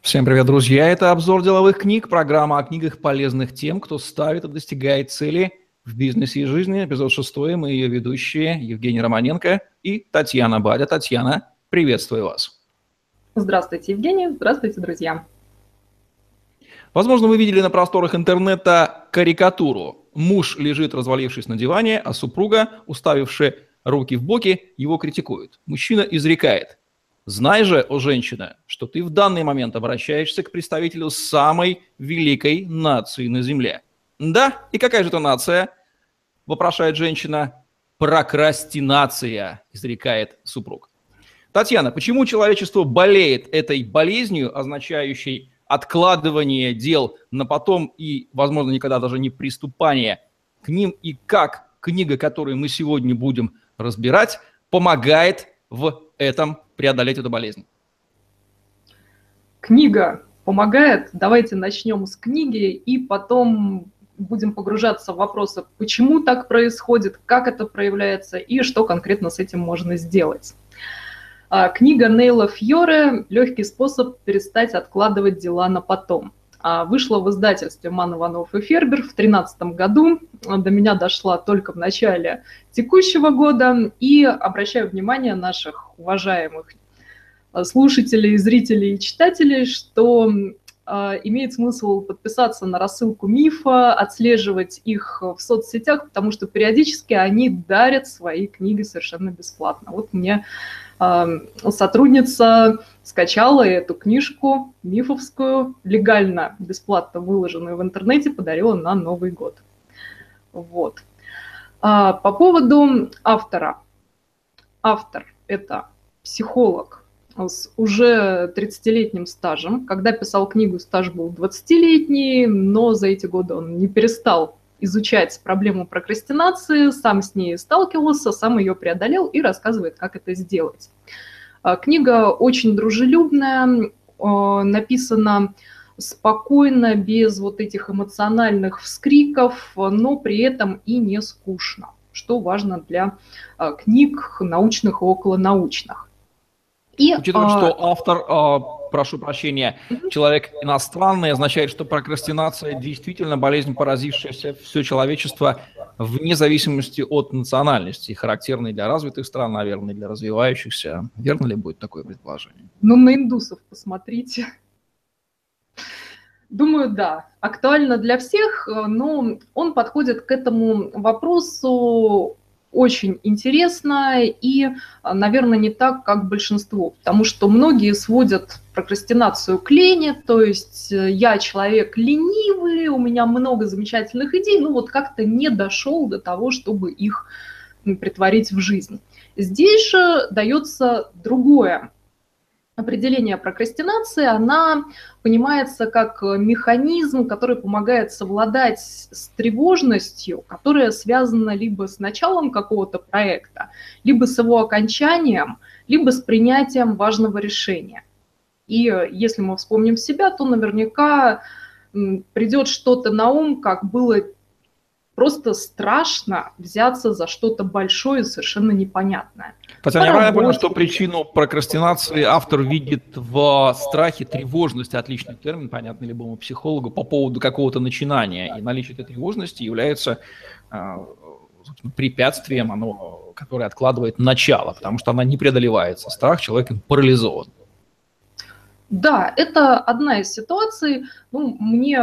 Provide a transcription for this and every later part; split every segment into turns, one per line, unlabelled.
Всем привет, друзья! Это обзор деловых книг, программа о книгах, полезных тем, кто ставит и достигает цели в бизнесе и жизни. Эпизод шестой. Мы ее ведущие Евгений Романенко и Татьяна Бадя. Татьяна, приветствую вас.
Здравствуйте, Евгений. Здравствуйте, друзья.
Возможно, вы видели на просторах интернета карикатуру. Муж лежит, развалившись на диване, а супруга, уставившая руки в боки, его критикует. Мужчина изрекает. Знай же, о женщина, что ты в данный момент обращаешься к представителю самой великой нации на Земле. Да, и какая же это нация? Вопрошает женщина. Прокрастинация, изрекает супруг. Татьяна, почему человечество болеет этой болезнью, означающей откладывание дел на потом и, возможно, никогда даже не приступание к ним, и как книга, которую мы сегодня будем разбирать, помогает в этом преодолеть эту болезнь?
Книга помогает. Давайте начнем с книги и потом будем погружаться в вопросы, почему так происходит, как это проявляется и что конкретно с этим можно сделать. А, книга Нейла Фьоре «Легкий способ перестать откладывать дела на потом». А, вышла в издательстве Ман Иванов и Фербер в 2013 году. До меня дошла только в начале текущего года. И обращаю внимание наших уважаемых а, слушателей, зрителей и читателей, что а, имеет смысл подписаться на рассылку мифа, отслеживать их в соцсетях, потому что периодически они дарят свои книги совершенно бесплатно. Вот мне сотрудница скачала эту книжку мифовскую, легально, бесплатно выложенную в интернете, подарила на Новый год. Вот. А по поводу автора. Автор – это психолог с уже 30-летним стажем. Когда писал книгу, стаж был 20-летний, но за эти годы он не перестал изучать проблему прокрастинации, сам с ней сталкивался, сам ее преодолел и рассказывает, как это сделать. А, книга очень дружелюбная, а, написана спокойно, без вот этих эмоциональных вскриков, но при этом и не скучно, что важно для а, книг научных и околонаучных.
И, Учитывая, а... что автор, а, прошу прощения, человек иностранный, означает, что прокрастинация действительно болезнь, поразившаяся все человечество вне зависимости от национальности, характерной для развитых стран, наверное, для развивающихся. Верно ли будет такое предположение?
Ну, на индусов посмотрите. Думаю, да. Актуально для всех, но он подходит к этому вопросу очень интересно и, наверное, не так, как большинство, потому что многие сводят прокрастинацию к лени, то есть э, я человек ленивый, у меня много замечательных идей, ну вот как-то не дошел до того, чтобы их притворить в жизнь. Здесь же дается другое определение прокрастинации, она понимается как механизм, который помогает совладать с тревожностью, которая связана либо с началом какого-то проекта, либо с его окончанием, либо с принятием важного решения. И если мы вспомним себя, то наверняка придет что-то на ум, как было просто страшно взяться за что-то большое совершенно непонятное.
Татьяна, я правильно понял, что причину прокрастинации автор видит в страхе, тревожности, отличный термин, понятный любому психологу, по поводу какого-то начинания. И наличие этой тревожности является э, препятствием, оно, которое откладывает начало, потому что она не преодолевается. Страх человека парализован.
Да, это одна из ситуаций. Ну, мне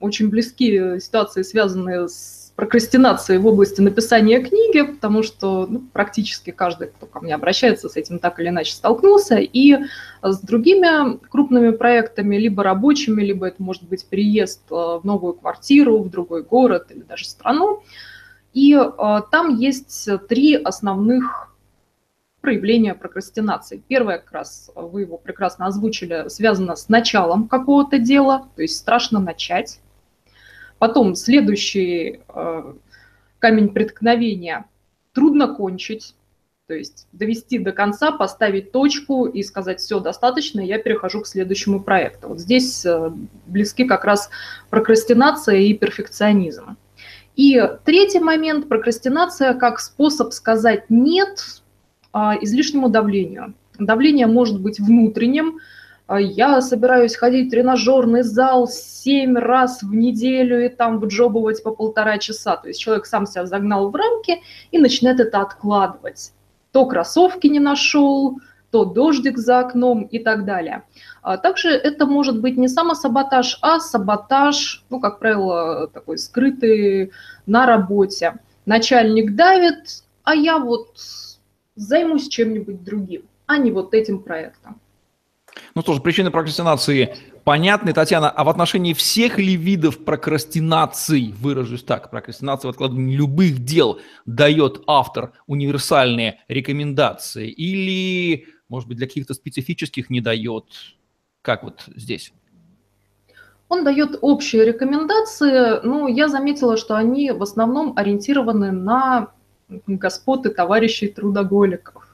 очень близки ситуации, связанные с прокрастинацией в области написания книги, потому что ну, практически каждый, кто ко мне обращается, с этим так или иначе столкнулся. И с другими крупными проектами, либо рабочими, либо это может быть переезд э, в новую квартиру, в другой город или даже страну. И э, там есть три основных проявления прокрастинации. Первое, как раз вы его прекрасно озвучили, связано с началом какого-то дела, то есть страшно начать. Потом следующий э, камень преткновения – трудно кончить, то есть довести до конца, поставить точку и сказать, все, достаточно, я перехожу к следующему проекту. Вот здесь э, близки как раз прокрастинация и перфекционизм. И третий момент – прокрастинация как способ сказать «нет» а, излишнему давлению. Давление может быть внутренним, я собираюсь ходить в тренажерный зал семь раз в неделю и там вджобывать по полтора часа. То есть человек сам себя загнал в рамки и начинает это откладывать. То кроссовки не нашел, то дождик за окном и так далее. А также это может быть не самосаботаж, а саботаж, ну, как правило, такой скрытый на работе. Начальник давит, а я вот займусь чем-нибудь другим, а не вот этим проектом.
Ну что ж, причины прокрастинации понятны. Татьяна, а в отношении всех ли видов прокрастинации, выражусь так, прокрастинация в откладывании любых дел дает автор универсальные рекомендации или, может быть, для каких-то специфических не дает? Как вот здесь?
Он дает общие рекомендации, но я заметила, что они в основном ориентированы на господ и товарищей трудоголиков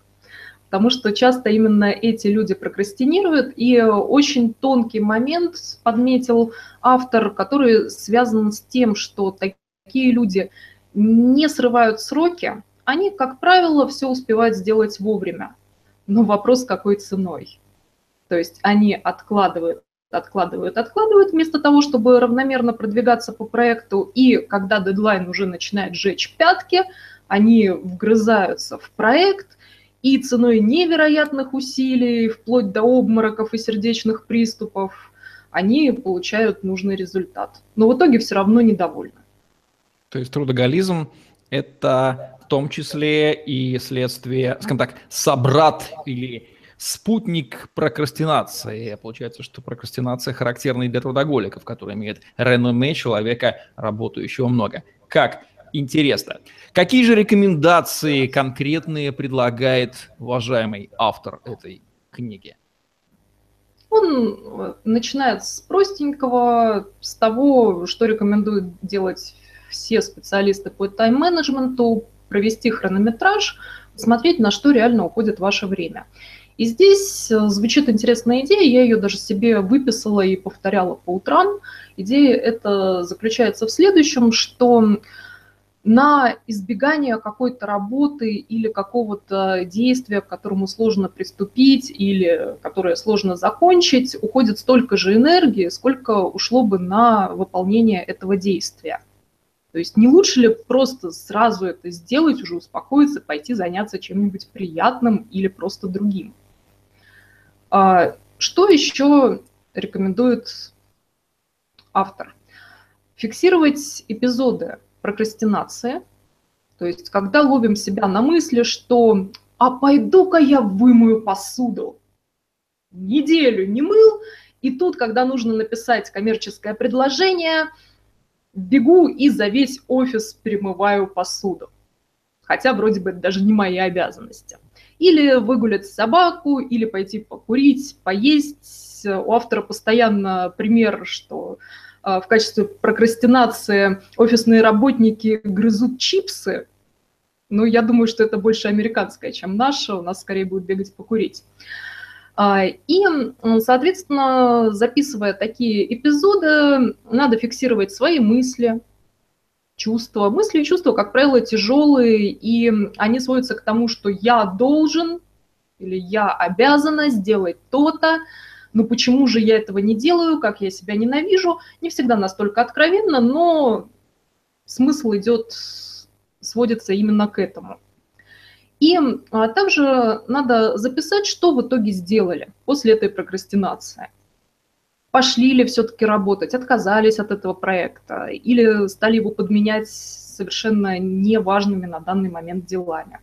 потому что часто именно эти люди прокрастинируют, и очень тонкий момент подметил автор, который связан с тем, что такие люди не срывают сроки, они, как правило, все успевают сделать вовремя. Но вопрос, какой ценой. То есть они откладывают, откладывают, откладывают, вместо того, чтобы равномерно продвигаться по проекту, и когда дедлайн уже начинает жечь пятки, они вгрызаются в проект, и ценой невероятных усилий, вплоть до обмороков и сердечных приступов, они получают нужный результат. Но в итоге все равно недовольны.
То есть трудоголизм – это в том числе и следствие, скажем так, собрат или спутник прокрастинации. Получается, что прокрастинация характерна и для трудоголиков, которые имеют реноме человека, работающего много. Как интересно. Какие же рекомендации конкретные предлагает уважаемый автор этой книги?
Он э, начинает с простенького, с того, что рекомендуют делать все специалисты по тайм-менеджменту, провести хронометраж, смотреть, на что реально уходит ваше время. И здесь э, звучит интересная идея, я ее даже себе выписала и повторяла по утрам. Идея это заключается в следующем, что на избегание какой-то работы или какого-то действия, к которому сложно приступить или которое сложно закончить, уходит столько же энергии, сколько ушло бы на выполнение этого действия. То есть не лучше ли просто сразу это сделать, уже успокоиться, пойти заняться чем-нибудь приятным или просто другим? А, что еще рекомендует автор? Фиксировать эпизоды прокрастинация, то есть когда ловим себя на мысли, что «а пойду-ка я вымою посуду». Неделю не мыл, и тут, когда нужно написать коммерческое предложение, бегу и за весь офис перемываю посуду. Хотя вроде бы это даже не мои обязанности. Или выгулять собаку, или пойти покурить, поесть. У автора постоянно пример, что в качестве прокрастинации офисные работники грызут чипсы, ну, я думаю, что это больше американская, чем наша. У нас скорее будет бегать покурить. А, и, соответственно, записывая такие эпизоды, надо фиксировать свои мысли, чувства. Мысли и чувства, как правило, тяжелые, и они сводятся к тому, что я должен или я обязана сделать то-то, ну почему же я этого не делаю, как я себя ненавижу, не всегда настолько откровенно, но смысл идет, сводится именно к этому. И а, также надо записать, что в итоге сделали после этой прокрастинации. Пошли ли все-таки работать, отказались от этого проекта или стали его подменять совершенно неважными на данный момент делами.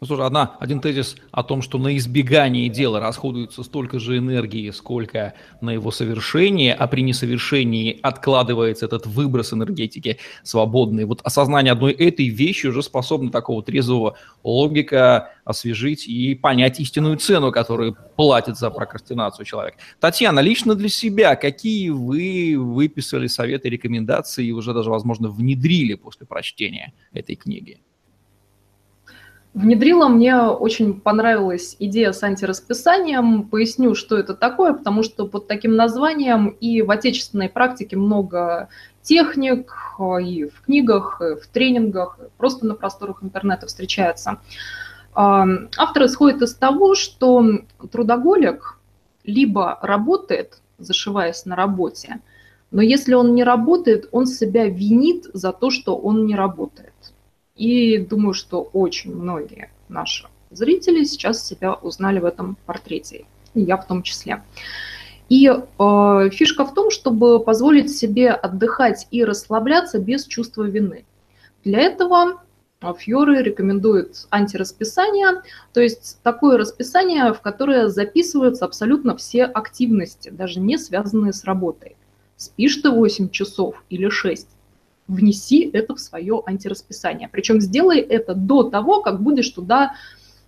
Ну, слушай, одна, один тезис о том, что на избегание дела расходуется столько же энергии, сколько на его совершение, а при несовершении откладывается этот выброс энергетики свободный. Вот осознание одной этой вещи уже способно такого трезвого логика освежить и понять истинную цену, которую платит за прокрастинацию человек. Татьяна, лично для себя, какие вы выписали советы, рекомендации и уже даже, возможно, внедрили после прочтения этой книги?
Внедрила, мне очень понравилась идея с антирасписанием. Поясню, что это такое, потому что под таким названием и в отечественной практике много техник, и в книгах, и в тренингах, просто на просторах интернета встречается. Автор исходит из того, что трудоголик либо работает, зашиваясь на работе, но если он не работает, он себя винит за то, что он не работает. И думаю, что очень многие наши зрители сейчас себя узнали в этом портрете, и я в том числе. И э, фишка в том, чтобы позволить себе отдыхать и расслабляться без чувства вины. Для этого Фьоры рекомендует антирасписание, то есть такое расписание, в которое записываются абсолютно все активности, даже не связанные с работой. Спишь ты 8 часов или 6, внеси это в свое антирасписание. Причем сделай это до того, как будешь туда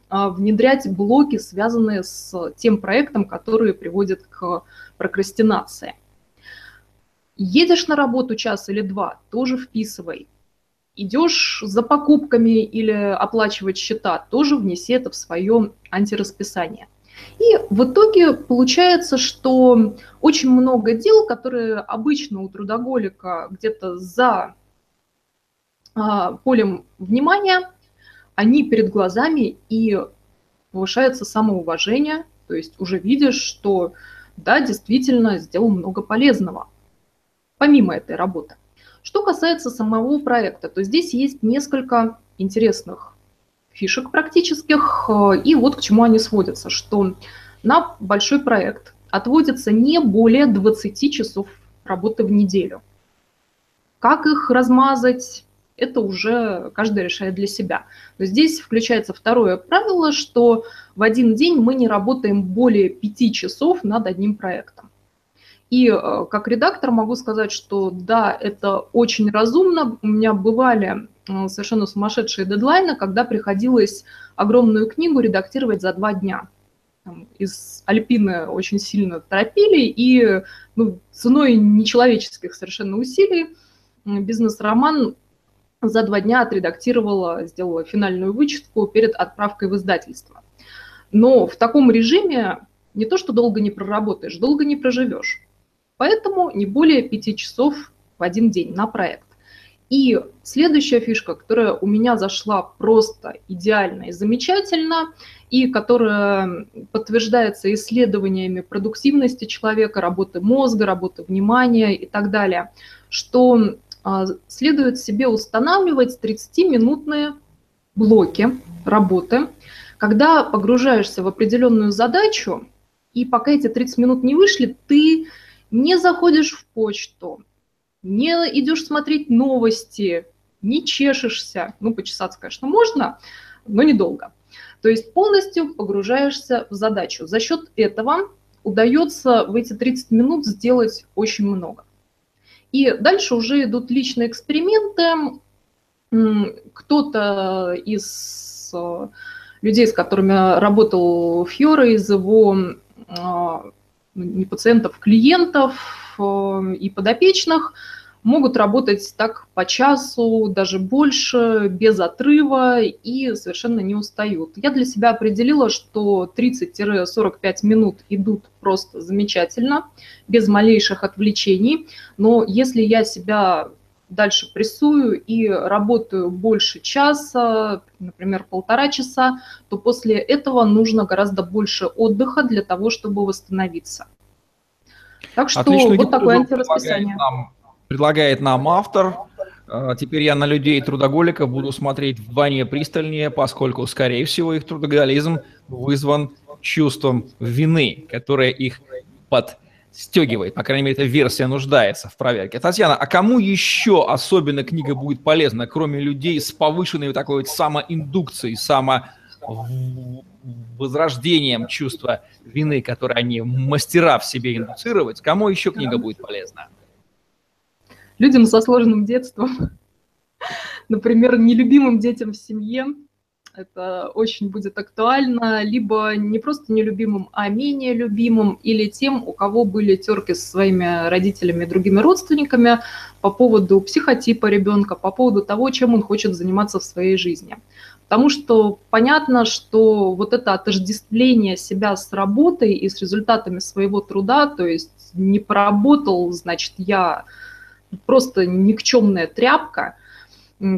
а, внедрять блоки, связанные с тем проектом, который приводит к прокрастинации. Едешь на работу час или два, тоже вписывай. Идешь за покупками или оплачивать счета, тоже внеси это в свое антирасписание. И в итоге получается, что очень много дел, которые обычно у трудоголика где-то за а, полем внимания, они перед глазами и повышается самоуважение, то есть уже видишь, что да, действительно сделал много полезного, помимо этой работы. Что касается самого проекта, то здесь есть несколько интересных фишек практических, э, и вот к чему они сводятся, что на большой проект отводится не более 20 часов работы в неделю. Как их размазать, это уже каждый решает для себя. Но здесь включается второе правило, что в один день мы не работаем более 5 часов над одним проектом. И э, как редактор могу сказать, что да, это очень разумно. У меня бывали Э, совершенно сумасшедшие дедлайны, когда приходилось огромную книгу редактировать за два дня. из Альпины очень сильно торопили, и ну, ценой нечеловеческих совершенно усилий бизнес-роман за два дня отредактировала, сделала финальную вычетку перед отправкой в издательство. Но в таком режиме не то, что долго не проработаешь, долго не проживешь. Поэтому не более пяти часов в один день на проект. И следующая фишка, которая у меня зашла просто идеально и замечательно, и которая подтверждается исследованиями продуктивности человека, работы мозга, работы внимания и так далее, что а, следует себе устанавливать 30-минутные блоки работы, когда погружаешься в определенную задачу, и пока эти 30 минут не вышли, ты не заходишь в почту, не идешь смотреть новости, не чешешься. Ну, почесаться, конечно, можно, но недолго. То есть полностью погружаешься в задачу. За счет этого удается в эти 30 минут сделать очень много. И дальше уже идут личные эксперименты. Кто-то из э, людей, с которыми работал Фьора, из его э, не пациентов, клиентов э, и подопечных – могут работать так по часу, даже больше, без отрыва и совершенно не устают. Я для себя определила, что 30-45 минут идут просто замечательно, без малейших отвлечений, но если я себя дальше прессую и работаю больше часа, например, полтора часа, то после этого нужно гораздо больше отдыха для того, чтобы восстановиться. Так что Отлично, вот такое антирасписание.
Нам предлагает нам автор. А, теперь я на людей трудоголиков буду смотреть вдвойне пристальнее, поскольку, скорее всего, их трудоголизм вызван чувством вины, которое их подстегивает. По крайней мере, эта версия нуждается в проверке. Татьяна, а кому еще особенно книга будет полезна, кроме людей с повышенной такой вот самоиндукцией, само возрождением чувства вины, которое они мастера в себе индуцировать, кому еще книга будет полезна?
людям со сложным детством, например, нелюбимым детям в семье, это очень будет актуально, либо не просто нелюбимым, а менее любимым, или тем, у кого были терки со своими родителями и другими родственниками по поводу психотипа ребенка, по поводу того, чем он хочет заниматься в своей жизни. Потому что понятно, что вот это отождествление себя с работой и с результатами своего труда, то есть не поработал, значит, я просто никчемная тряпка,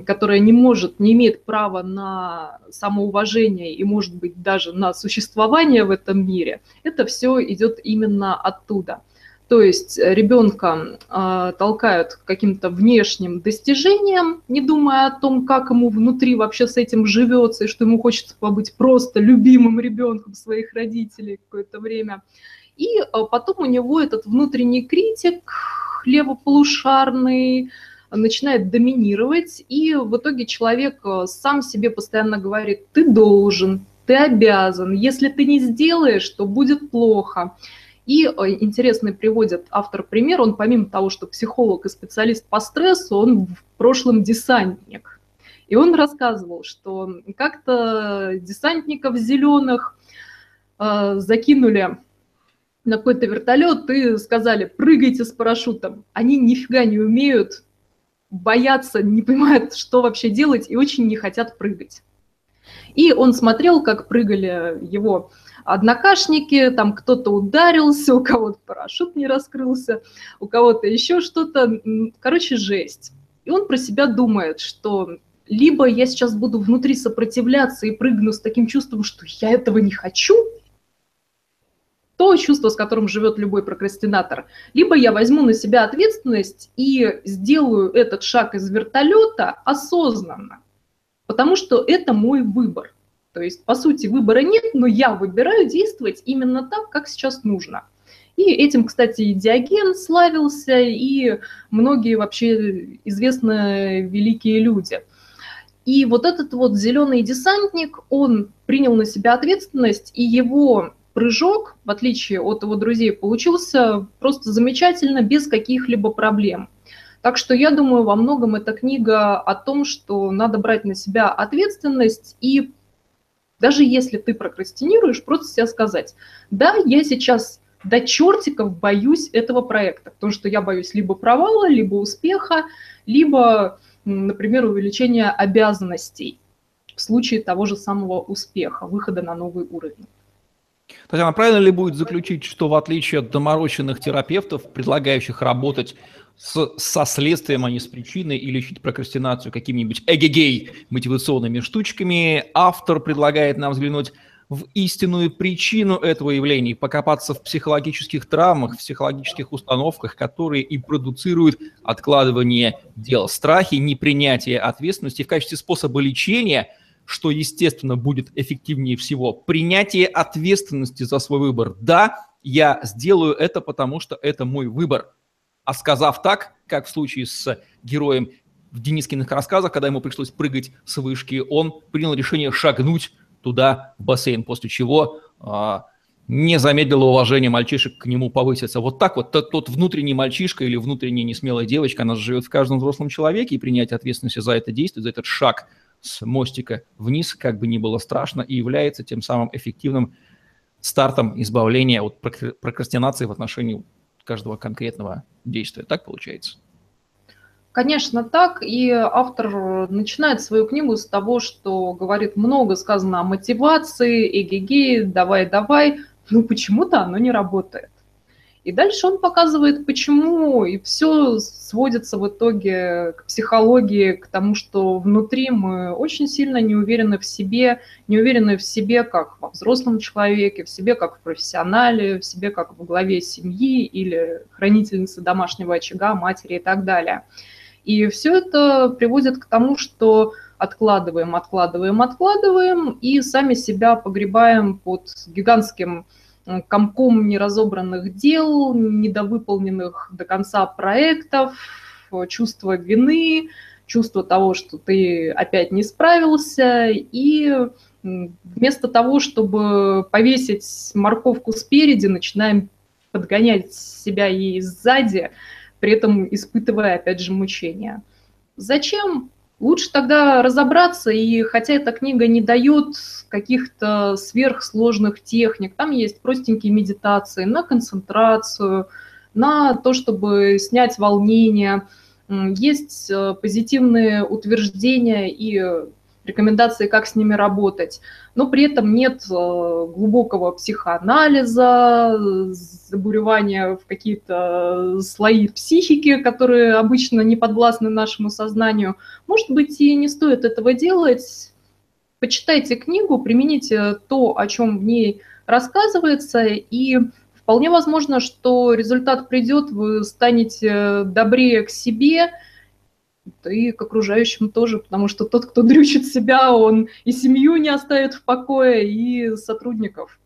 которая не может, не имеет права на самоуважение и, может быть, даже на существование в этом мире, это все идет именно оттуда. То есть ребенка э, толкают к каким-то внешним достижениям, не думая о том, как ему внутри вообще с этим живется, и что ему хочется побыть просто любимым ребенком своих родителей какое-то время. И э, потом у него этот внутренний критик, левополушарный, начинает доминировать, и в итоге человек э, сам себе постоянно говорит, ты должен, ты обязан, если ты не сделаешь, то будет плохо. И э, интересный приводит автор пример, он помимо того, что психолог и специалист по стрессу, он в прошлом десантник. И он рассказывал, что как-то десантников зеленых э, закинули на какой-то вертолет и сказали, прыгайте с парашютом. Они нифига не умеют, боятся, не понимают, что вообще делать и очень не хотят прыгать. И он смотрел, как прыгали его однокашники, там кто-то ударился, у кого-то парашют не раскрылся, у кого-то еще что-то. Короче, жесть. И он про себя думает, что либо я сейчас буду внутри сопротивляться и прыгну с таким чувством, что я этого не хочу, то чувство, с которым живет любой прокрастинатор, либо я возьму на себя ответственность и сделаю этот шаг из вертолета осознанно, потому что это мой выбор. То есть, по сути, выбора нет, но я выбираю действовать именно так, как сейчас нужно. И этим, кстати, и Диоген славился, и многие вообще известные великие люди. И вот этот вот зеленый десантник, он принял на себя ответственность, и его прыжок, в отличие от его друзей, получился просто замечательно, без каких-либо проблем. Так что я думаю, во многом эта книга о том, что надо брать на себя ответственность и даже если ты прокрастинируешь, просто себе сказать, да, я сейчас до чертиков боюсь этого проекта, потому что я боюсь либо провала, либо успеха, либо, например, увеличения обязанностей в случае того же самого успеха, выхода на новый уровень.
Татьяна, правильно ли будет заключить, что в отличие от доморощенных терапевтов, предлагающих работать с, со следствием, а не с причиной, и лечить прокрастинацию какими-нибудь эгегей мотивационными штучками, автор предлагает нам взглянуть в истинную причину этого явления, покопаться в психологических травмах, в психологических установках, которые и продуцируют откладывание дел, страхи, непринятие ответственности в качестве способа лечения, что, естественно, будет эффективнее всего, принятие ответственности за свой выбор. Да, я сделаю это, потому что это мой выбор – а сказав так, как в случае с героем в Денискиных рассказах, когда ему пришлось прыгать с вышки, он принял решение шагнуть туда, в бассейн, после чего а, не замедлило уважение мальчишек к нему повыситься. Вот так вот тот, тот внутренний мальчишка или внутренняя несмелая девочка, она живет в каждом взрослом человеке, и принятие ответственности за это действие, за этот шаг с мостика вниз, как бы ни было страшно, и является тем самым эффективным стартом избавления от прокрастинации в отношении каждого конкретного действия. Так получается?
Конечно, так. И автор начинает свою книгу с того, что говорит, много сказано о мотивации, эгегей, давай-давай, но почему-то оно не работает. И дальше он показывает, почему, и все сводится в итоге к психологии, к тому, что внутри мы очень сильно не уверены в себе, не уверены в себе как во взрослом человеке, в себе как в профессионале, в себе как в главе семьи или хранительнице домашнего очага, матери и так далее. И все это приводит к тому, что откладываем, откладываем, откладываем и сами себя погребаем под гигантским комком неразобранных дел, недовыполненных до конца проектов, чувство вины, чувство того, что ты опять не справился, и вместо того, чтобы повесить морковку спереди, начинаем подгонять себя ей сзади, при этом испытывая, опять же, мучения. Зачем? Лучше тогда разобраться, и хотя эта книга не дает каких-то сверхсложных техник, там есть простенькие медитации на концентрацию, на то, чтобы снять волнение, есть э, позитивные утверждения и рекомендации, как с ними работать, но при этом нет э, глубокого психоанализа, забуревания в какие-то слои психики, которые обычно не подвластны нашему сознанию. Может быть, и не стоит этого делать. Почитайте книгу, примените то, о чем в ней рассказывается, и вполне возможно, что результат придет, вы станете добрее к себе – и к окружающим тоже, потому что тот, кто дрючит себя, он и семью не оставит в покое, и сотрудников.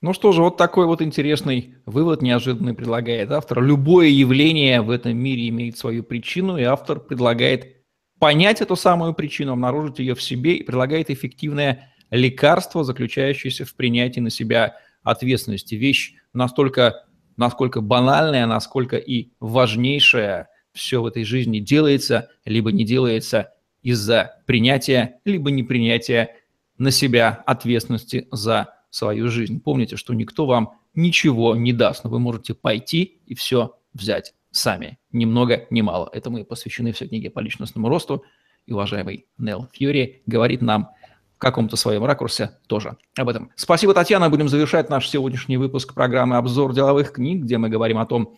Ну что же, вот такой вот интересный вывод неожиданный предлагает автор. Любое явление в этом мире имеет свою причину, и автор предлагает понять эту самую причину, обнаружить ее в себе и предлагает эффективное лекарство, заключающееся в принятии на себя ответственности. Вещь настолько, насколько банальная, насколько и важнейшая – все в этой жизни делается, либо не делается из-за принятия, либо непринятия на себя ответственности за свою жизнь. Помните, что никто вам ничего не даст, но вы можете пойти и все взять сами. Ни много, ни мало. Этому и посвящены все книги по личностному росту. И уважаемый Нел Фьюри говорит нам в каком-то своем ракурсе тоже об этом. Спасибо, Татьяна. Будем завершать наш сегодняшний выпуск программы «Обзор деловых книг», где мы говорим о том,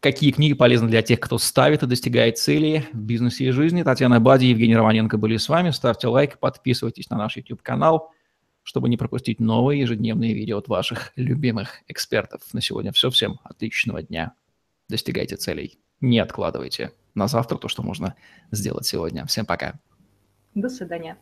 Какие книги полезны для тех, кто ставит и достигает цели в бизнесе и жизни? Татьяна Бади и Евгений Романенко были с вами. Ставьте лайк, подписывайтесь на наш YouTube-канал, чтобы не пропустить новые ежедневные видео от ваших любимых экспертов. На сегодня все. Всем отличного дня. Достигайте целей. Не откладывайте на завтра то, что можно сделать сегодня. Всем пока.
До свидания.